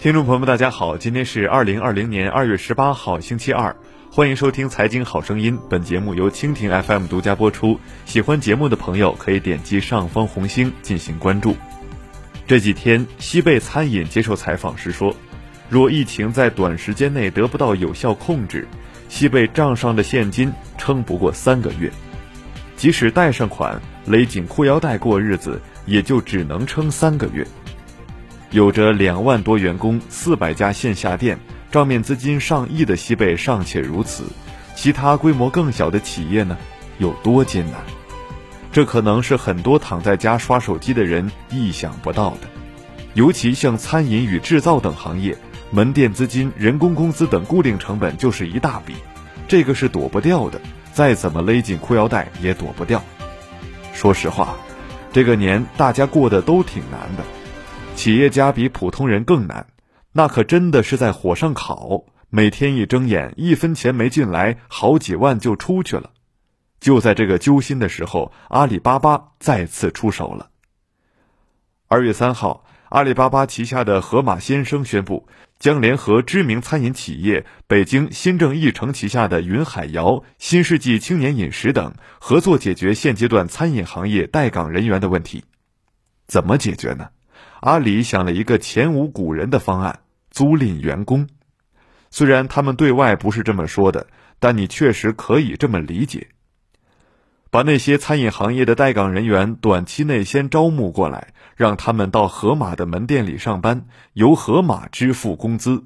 听众朋友们，大家好，今天是二零二零年二月十八号，星期二，欢迎收听《财经好声音》。本节目由蜻蜓 FM 独家播出。喜欢节目的朋友可以点击上方红星进行关注。这几天，西贝餐饮接受采访时说，若疫情在短时间内得不到有效控制，西贝账上的现金撑不过三个月，即使贷上款，勒紧裤腰带过日子，也就只能撑三个月。有着两万多员工、四百家线下店、账面资金上亿的西贝尚且如此，其他规模更小的企业呢，有多艰难？这可能是很多躺在家刷手机的人意想不到的。尤其像餐饮与制造等行业，门店资金、人工工资等固定成本就是一大笔，这个是躲不掉的，再怎么勒紧裤腰带也躲不掉。说实话，这个年大家过得都挺难的。企业家比普通人更难，那可真的是在火上烤。每天一睁眼，一分钱没进来，好几万就出去了。就在这个揪心的时候，阿里巴巴再次出手了。二月三号，阿里巴巴旗下的盒马鲜生宣布，将联合知名餐饮企业北京新政一城旗下的云海肴、新世纪青年饮食等，合作解决现阶段餐饮行业待岗人员的问题。怎么解决呢？阿里想了一个前无古人的方案：租赁员工。虽然他们对外不是这么说的，但你确实可以这么理解。把那些餐饮行业的待岗人员短期内先招募过来，让他们到盒马的门店里上班，由盒马支付工资。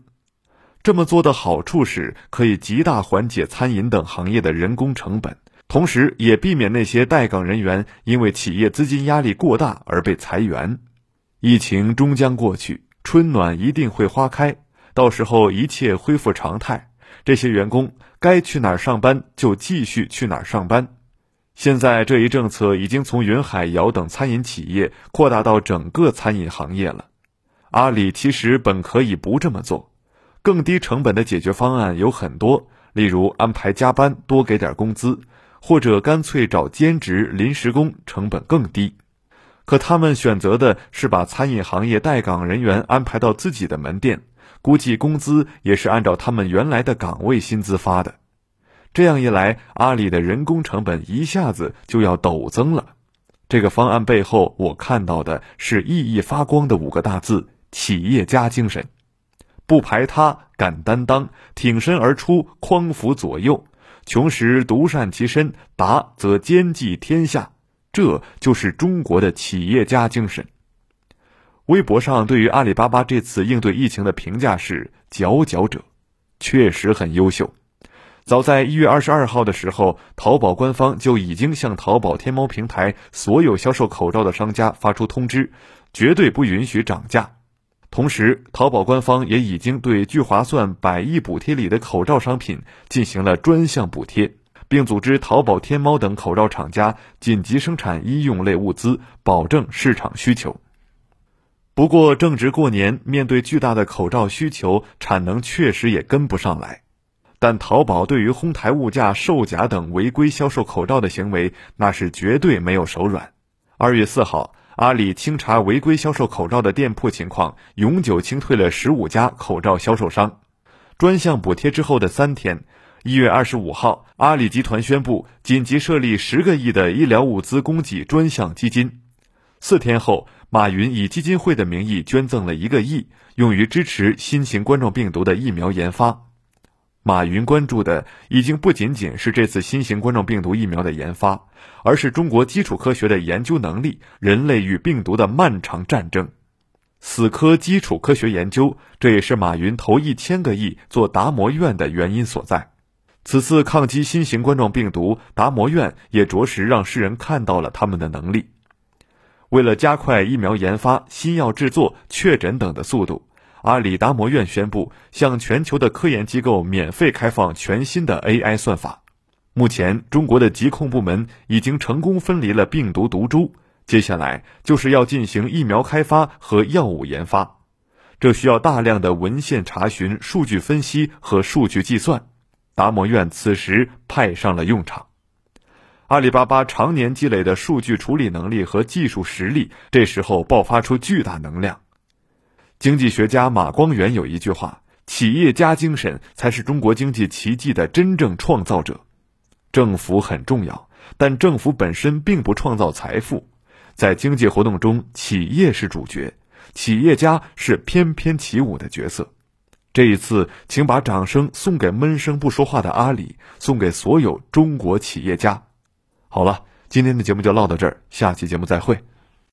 这么做的好处是可以极大缓解餐饮等行业的人工成本，同时也避免那些待岗人员因为企业资金压力过大而被裁员。疫情终将过去，春暖一定会花开，到时候一切恢复常态，这些员工该去哪儿上班就继续去哪儿上班。现在这一政策已经从云海肴等餐饮企业扩大到整个餐饮行业了。阿里其实本可以不这么做，更低成本的解决方案有很多，例如安排加班多给点工资，或者干脆找兼职临时工，成本更低。可他们选择的是把餐饮行业待岗人员安排到自己的门店，估计工资也是按照他们原来的岗位薪资发的。这样一来，阿里的人工成本一下子就要陡增了。这个方案背后，我看到的是熠熠发光的五个大字：企业家精神。不排他，敢担当，挺身而出，匡扶左右，穷时独善其身，达则兼济天下。这就是中国的企业家精神。微博上对于阿里巴巴这次应对疫情的评价是“佼佼者”，确实很优秀。早在一月二十二号的时候，淘宝官方就已经向淘宝天猫平台所有销售口罩的商家发出通知，绝对不允许涨价。同时，淘宝官方也已经对聚划算百亿补贴里的口罩商品进行了专项补贴。并组织淘宝、天猫等口罩厂家紧急生产医用类物资，保证市场需求。不过，正值过年，面对巨大的口罩需求，产能确实也跟不上来。但淘宝对于哄抬物价、售假等违规销售口罩的行为，那是绝对没有手软。二月四号，阿里清查违规销售口罩的店铺情况，永久清退了十五家口罩销售商。专项补贴之后的三天。一月二十五号，阿里集团宣布紧急设立十个亿的医疗物资供给专项基金。四天后，马云以基金会的名义捐赠了一个亿，用于支持新型冠状病毒的疫苗研发。马云关注的已经不仅仅是这次新型冠状病毒疫苗的研发，而是中国基础科学的研究能力，人类与病毒的漫长战争。死磕基础科学研究，这也是马云投一千个亿做达摩院的原因所在。此次抗击新型冠状病毒，达摩院也着实让世人看到了他们的能力。为了加快疫苗研发、新药制作、确诊等的速度，阿里达摩院宣布向全球的科研机构免费开放全新的 AI 算法。目前，中国的疾控部门已经成功分离了病毒毒株，接下来就是要进行疫苗开发和药物研发，这需要大量的文献查询、数据分析和数据计算。达摩院此时派上了用场，阿里巴巴常年积累的数据处理能力和技术实力，这时候爆发出巨大能量。经济学家马光远有一句话：“企业家精神才是中国经济奇迹的真正创造者。”政府很重要，但政府本身并不创造财富。在经济活动中，企业是主角，企业家是翩翩起舞的角色。这一次，请把掌声送给闷声不说话的阿里，送给所有中国企业家。好了，今天的节目就唠到这儿，下期节目再会。